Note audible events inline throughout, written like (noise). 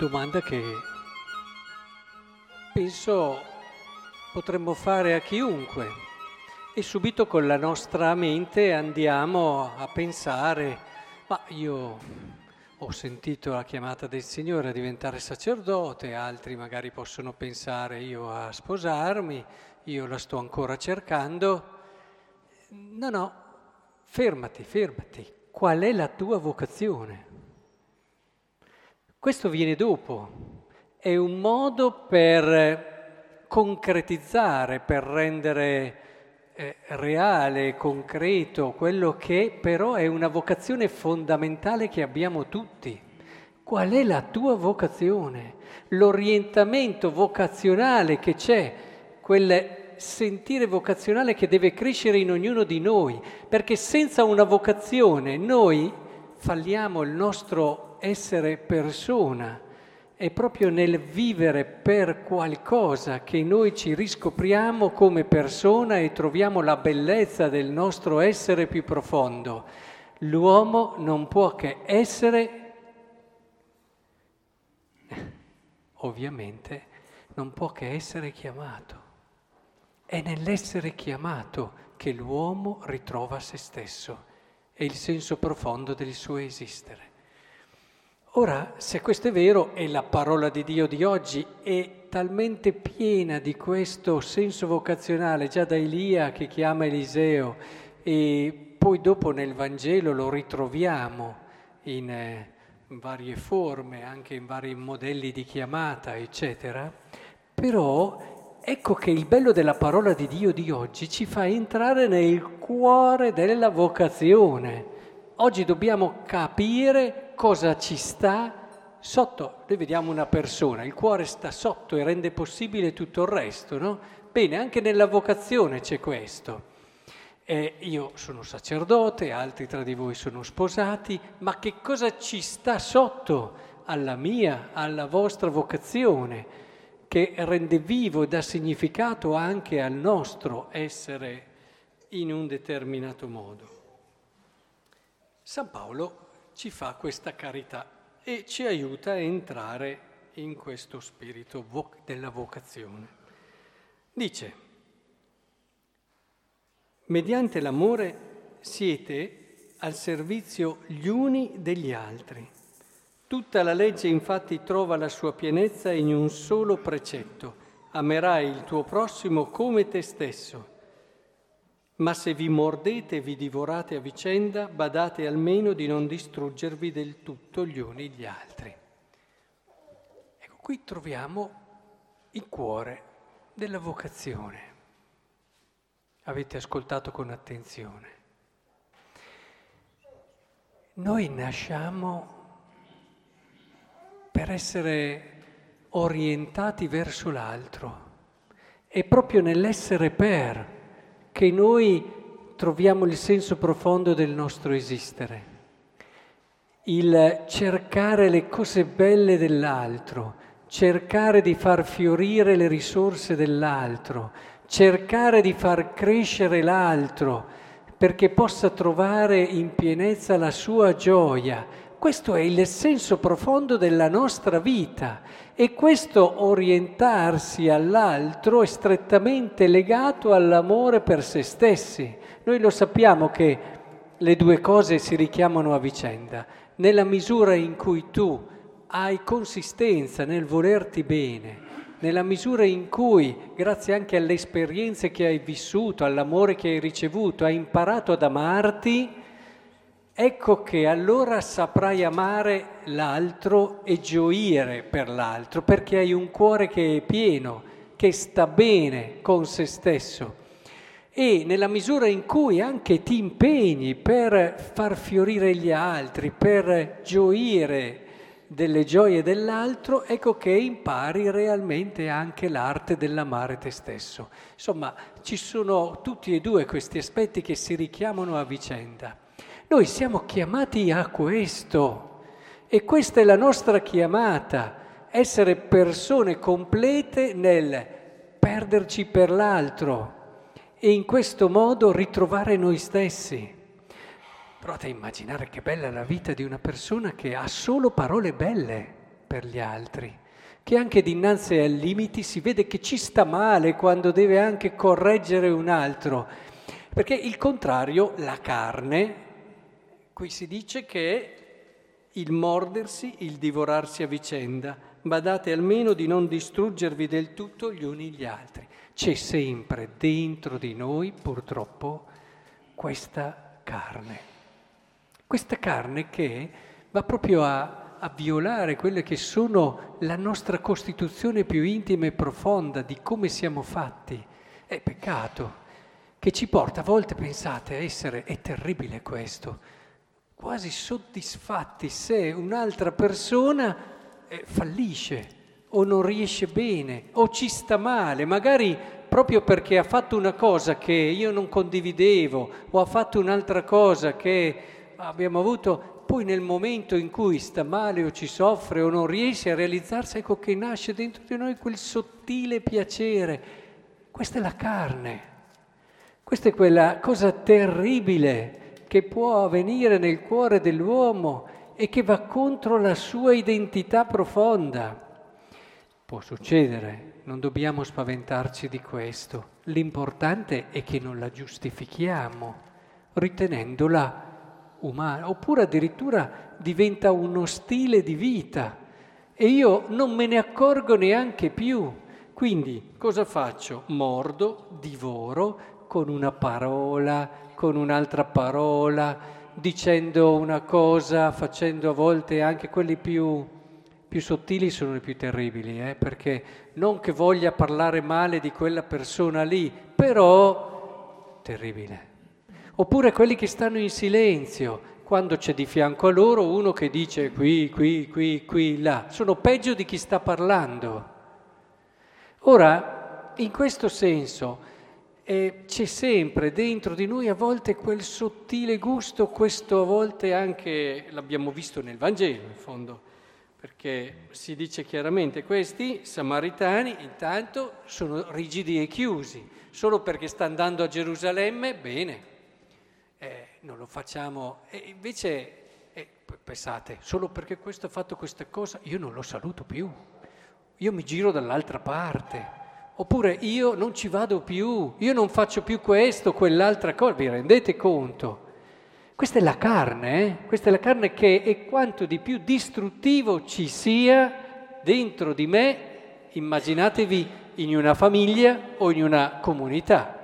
domanda che penso potremmo fare a chiunque e subito con la nostra mente andiamo a pensare, ma io ho sentito la chiamata del Signore a diventare sacerdote, altri magari possono pensare io a sposarmi, io la sto ancora cercando. No, no, fermati, fermati. Qual è la tua vocazione? Questo viene dopo, è un modo per concretizzare, per rendere eh, reale, concreto, quello che però è una vocazione fondamentale che abbiamo tutti. Qual è la tua vocazione? L'orientamento vocazionale che c'è, quel sentire vocazionale che deve crescere in ognuno di noi, perché senza una vocazione noi falliamo il nostro essere persona. È proprio nel vivere per qualcosa che noi ci riscopriamo come persona e troviamo la bellezza del nostro essere più profondo. L'uomo non può che essere, (laughs) ovviamente, non può che essere chiamato. È nell'essere chiamato che l'uomo ritrova se stesso e il senso profondo del suo esistere. Ora, se questo è vero, e la parola di Dio di oggi è talmente piena di questo senso vocazionale, già da Elia che chiama Eliseo, e poi dopo nel Vangelo lo ritroviamo in eh, varie forme, anche in vari modelli di chiamata, eccetera, però ecco che il bello della parola di Dio di oggi ci fa entrare nel cuore della vocazione. Oggi dobbiamo capire cosa ci sta sotto. Noi vediamo una persona, il cuore sta sotto e rende possibile tutto il resto, no? Bene, anche nella vocazione c'è questo. Eh, io sono sacerdote, altri tra di voi sono sposati, ma che cosa ci sta sotto alla mia, alla vostra vocazione? che rende vivo e dà significato anche al nostro essere in un determinato modo. San Paolo ci fa questa carità e ci aiuta a entrare in questo spirito della vocazione. Dice, mediante l'amore siete al servizio gli uni degli altri Tutta la legge infatti trova la sua pienezza in un solo precetto. Amerai il tuo prossimo come te stesso. Ma se vi mordete e vi divorate a vicenda, badate almeno di non distruggervi del tutto gli uni gli altri. Ecco, qui troviamo il cuore della vocazione. Avete ascoltato con attenzione. Noi nasciamo per essere orientati verso l'altro. È proprio nell'essere per che noi troviamo il senso profondo del nostro esistere. Il cercare le cose belle dell'altro, cercare di far fiorire le risorse dell'altro, cercare di far crescere l'altro perché possa trovare in pienezza la sua gioia, questo è il senso profondo della nostra vita e questo orientarsi all'altro è strettamente legato all'amore per se stessi. Noi lo sappiamo che le due cose si richiamano a vicenda. Nella misura in cui tu hai consistenza nel volerti bene, nella misura in cui, grazie anche alle esperienze che hai vissuto, all'amore che hai ricevuto, hai imparato ad amarti, ecco che allora saprai amare l'altro e gioire per l'altro, perché hai un cuore che è pieno, che sta bene con se stesso. E nella misura in cui anche ti impegni per far fiorire gli altri, per gioire delle gioie dell'altro, ecco che impari realmente anche l'arte dell'amare te stesso. Insomma, ci sono tutti e due questi aspetti che si richiamano a vicenda. Noi siamo chiamati a questo e questa è la nostra chiamata, essere persone complete nel perderci per l'altro e in questo modo ritrovare noi stessi. Provate a immaginare che bella la vita di una persona che ha solo parole belle. per gli altri, che anche dinanzi ai limiti si vede che ci sta male quando deve anche correggere un altro. Perché il contrario, la carne, qui si dice che è il mordersi, il divorarsi a vicenda. Badate almeno di non distruggervi del tutto gli uni gli altri. C'è sempre dentro di noi, purtroppo, questa carne. Questa carne che va proprio a, a violare quelle che sono la nostra costituzione più intima e profonda di come siamo fatti. È peccato che ci porta a volte, pensate, a essere, è terribile questo, quasi soddisfatti se un'altra persona eh, fallisce o non riesce bene o ci sta male, magari proprio perché ha fatto una cosa che io non condividevo o ha fatto un'altra cosa che abbiamo avuto, poi nel momento in cui sta male o ci soffre o non riesce a realizzarsi, ecco che nasce dentro di noi quel sottile piacere. Questa è la carne. Questa è quella cosa terribile che può avvenire nel cuore dell'uomo e che va contro la sua identità profonda. Può succedere, non dobbiamo spaventarci di questo. L'importante è che non la giustifichiamo, ritenendola umana, oppure addirittura diventa uno stile di vita e io non me ne accorgo neanche più. Quindi cosa faccio? Mordo, divoro, con una parola, con un'altra parola, dicendo una cosa, facendo a volte anche quelli più, più sottili sono i più terribili, eh? perché non che voglia parlare male di quella persona lì, però terribile. Oppure quelli che stanno in silenzio, quando c'è di fianco a loro uno che dice qui, qui, qui, qui, là, sono peggio di chi sta parlando. Ora, in questo senso, e c'è sempre dentro di noi a volte quel sottile gusto, questo a volte anche l'abbiamo visto nel Vangelo in fondo, perché si dice chiaramente questi samaritani intanto sono rigidi e chiusi, solo perché sta andando a Gerusalemme, bene, eh, non lo facciamo, e invece eh, pensate, solo perché questo ha fatto questa cosa io non lo saluto più, io mi giro dall'altra parte. Oppure io non ci vado più, io non faccio più questo, quell'altra cosa, vi rendete conto? Questa è la carne, eh? questa è la carne che è quanto di più distruttivo ci sia dentro di me, immaginatevi in una famiglia o in una comunità.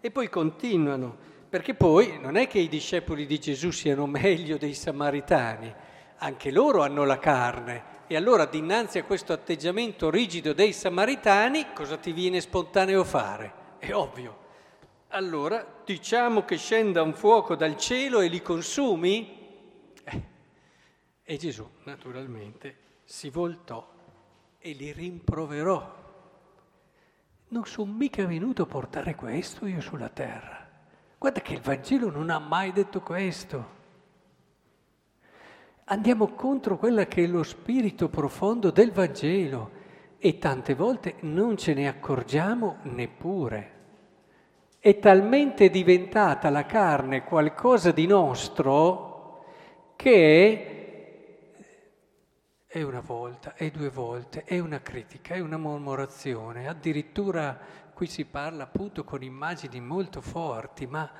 E poi continuano, perché poi non è che i discepoli di Gesù siano meglio dei samaritani, anche loro hanno la carne e allora dinanzi a questo atteggiamento rigido dei samaritani, cosa ti viene spontaneo fare? È ovvio. Allora diciamo che scenda un fuoco dal cielo e li consumi? Eh. E Gesù naturalmente si voltò e li rimproverò. Non sono mica venuto a portare questo io sulla terra. Guarda che il Vangelo non ha mai detto questo andiamo contro quella che è lo spirito profondo del Vangelo e tante volte non ce ne accorgiamo neppure. È talmente diventata la carne qualcosa di nostro che è una volta, è due volte, è una critica, è una mormorazione, addirittura qui si parla appunto con immagini molto forti, ma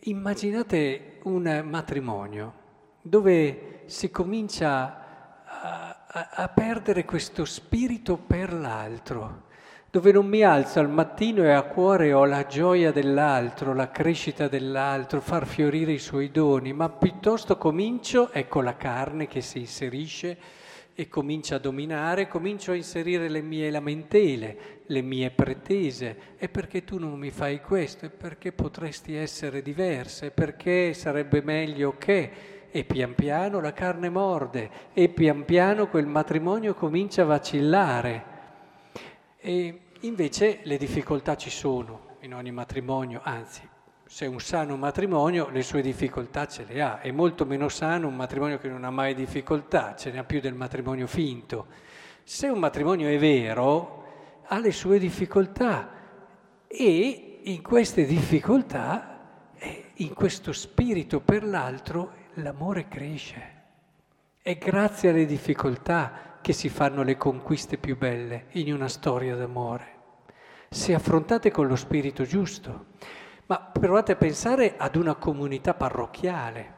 immaginate un matrimonio dove si comincia a, a, a perdere questo spirito per l'altro, dove non mi alzo al mattino e a cuore ho la gioia dell'altro, la crescita dell'altro, far fiorire i suoi doni, ma piuttosto comincio, ecco la carne che si inserisce e comincia a dominare, comincio a inserire le mie lamentele, le mie pretese. E perché tu non mi fai questo? E perché potresti essere diversa? E perché sarebbe meglio che e pian piano la carne morde e pian piano quel matrimonio comincia a vacillare. E invece le difficoltà ci sono in ogni matrimonio, anzi, se è un sano matrimonio le sue difficoltà ce le ha, è molto meno sano un matrimonio che non ha mai difficoltà, ce ne ha più del matrimonio finto. Se un matrimonio è vero, ha le sue difficoltà e in queste difficoltà, in questo spirito per l'altro, l'amore cresce È grazie alle difficoltà che si fanno le conquiste più belle in una storia d'amore, se affrontate con lo spirito giusto. Ma provate a pensare ad una comunità parrocchiale,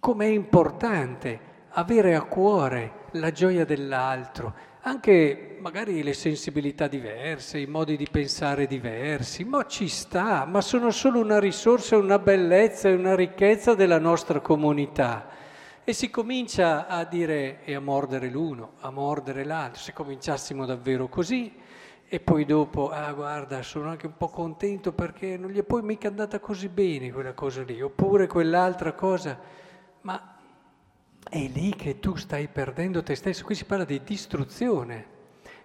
com'è importante avere a cuore la gioia dell'altro, anche magari le sensibilità diverse, i modi di pensare diversi, ma ci sta, ma sono solo una risorsa, una bellezza e una ricchezza della nostra comunità. E si comincia a dire e a mordere l'uno, a mordere l'altro, se cominciassimo davvero così, e poi dopo, ah guarda, sono anche un po' contento perché non gli è poi mica andata così bene quella cosa lì, oppure quell'altra cosa, ma è lì che tu stai perdendo te stesso, qui si parla di distruzione,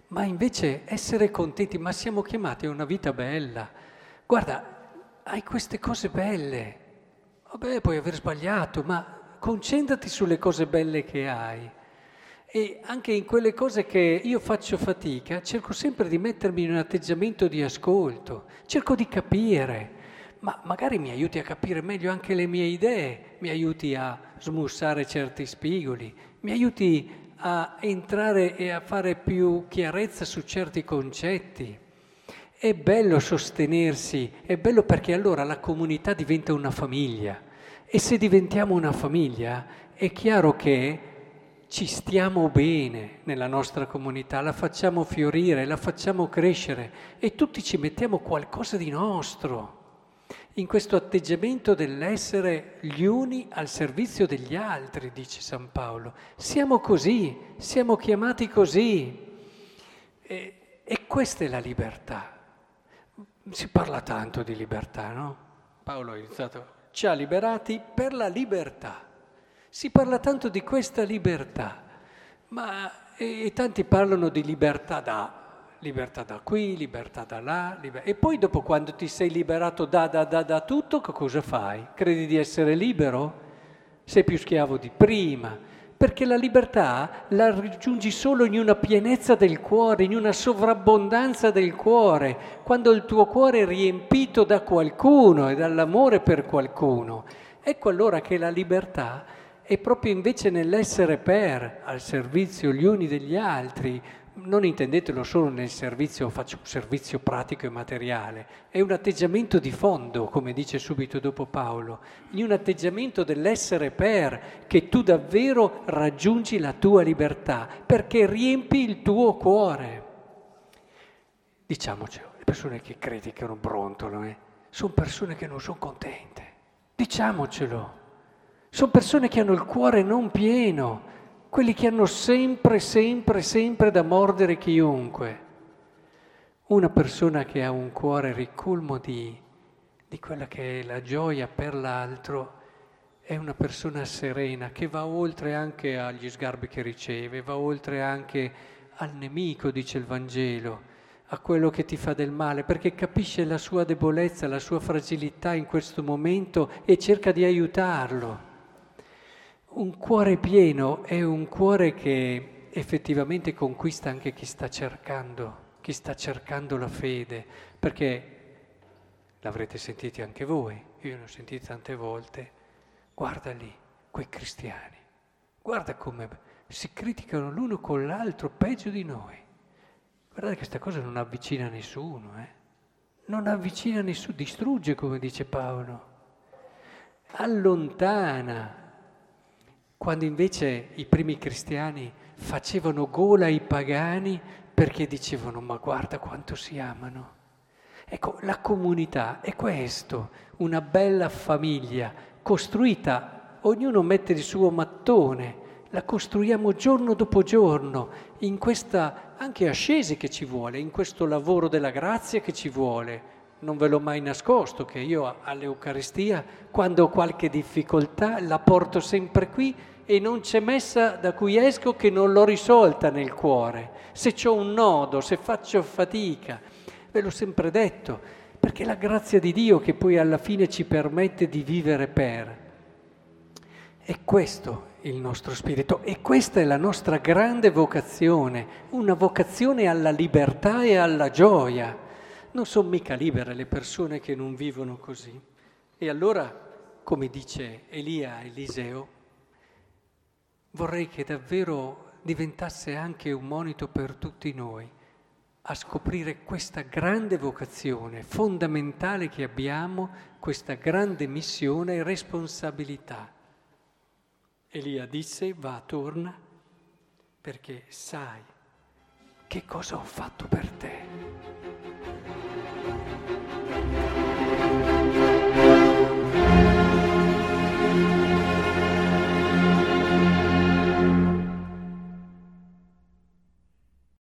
ma invece essere contenti, ma siamo chiamati a una vita bella. Guarda, hai queste cose belle, vabbè puoi aver sbagliato, ma concentrati sulle cose belle che hai. E anche in quelle cose che io faccio fatica, cerco sempre di mettermi in un atteggiamento di ascolto, cerco di capire, ma magari mi aiuti a capire meglio anche le mie idee, mi aiuti a smussare certi spigoli, mi aiuti a entrare e a fare più chiarezza su certi concetti. È bello sostenersi, è bello perché allora la comunità diventa una famiglia e se diventiamo una famiglia è chiaro che ci stiamo bene nella nostra comunità, la facciamo fiorire, la facciamo crescere e tutti ci mettiamo qualcosa di nostro in questo atteggiamento dell'essere gli uni al servizio degli altri, dice San Paolo. Siamo così, siamo chiamati così. E, e questa è la libertà. Si parla tanto di libertà, no? Paolo ha iniziato, ci ha liberati per la libertà. Si parla tanto di questa libertà, ma e, e tanti parlano di libertà da, libertà da qui, libertà da là, liber... e poi dopo quando ti sei liberato da, da, da, da tutto, cosa fai? Credi di essere libero? Sei più schiavo di prima, perché la libertà la raggiungi solo in una pienezza del cuore, in una sovrabbondanza del cuore, quando il tuo cuore è riempito da qualcuno e dall'amore per qualcuno. Ecco allora che la libertà è proprio invece nell'essere per, al servizio gli uni degli altri, non intendetelo solo nel servizio, faccio un servizio pratico e materiale, è un atteggiamento di fondo, come dice subito dopo Paolo, in un atteggiamento dell'essere per, che tu davvero raggiungi la tua libertà, perché riempi il tuo cuore. Diciamocelo, le persone che criticano, brontolano, eh, sono persone che non sono contente, diciamocelo, sono persone che hanno il cuore non pieno, quelli che hanno sempre, sempre, sempre da mordere chiunque. Una persona che ha un cuore ricolmo di, di quella che è la gioia per l'altro è una persona serena che va oltre anche agli sgarbi che riceve, va oltre anche al nemico, dice il Vangelo, a quello che ti fa del male, perché capisce la sua debolezza, la sua fragilità in questo momento e cerca di aiutarlo. Un cuore pieno è un cuore che effettivamente conquista anche chi sta cercando, chi sta cercando la fede, perché l'avrete sentito anche voi, io ne ho sentito tante volte, guarda lì, quei cristiani, guarda come si criticano l'uno con l'altro peggio di noi. Guardate che questa cosa non avvicina nessuno, eh? non avvicina nessuno, distrugge come dice Paolo, allontana quando invece i primi cristiani facevano gola ai pagani perché dicevano ma guarda quanto si amano. Ecco, la comunità è questo, una bella famiglia costruita, ognuno mette il suo mattone, la costruiamo giorno dopo giorno, in questa anche ascesi che ci vuole, in questo lavoro della grazia che ci vuole. Non ve l'ho mai nascosto che io all'Eucaristia, quando ho qualche difficoltà, la porto sempre qui e non c'è messa da cui esco che non l'ho risolta nel cuore. Se ho un nodo, se faccio fatica, ve l'ho sempre detto, perché è la grazia di Dio che poi alla fine ci permette di vivere per. È questo il nostro spirito e questa è la nostra grande vocazione, una vocazione alla libertà e alla gioia. Non sono mica libere le persone che non vivono così. E allora, come dice Elia a Eliseo, vorrei che davvero diventasse anche un monito per tutti noi a scoprire questa grande vocazione fondamentale che abbiamo, questa grande missione e responsabilità. Elia disse, va, torna, perché sai che cosa ho fatto per te. thank you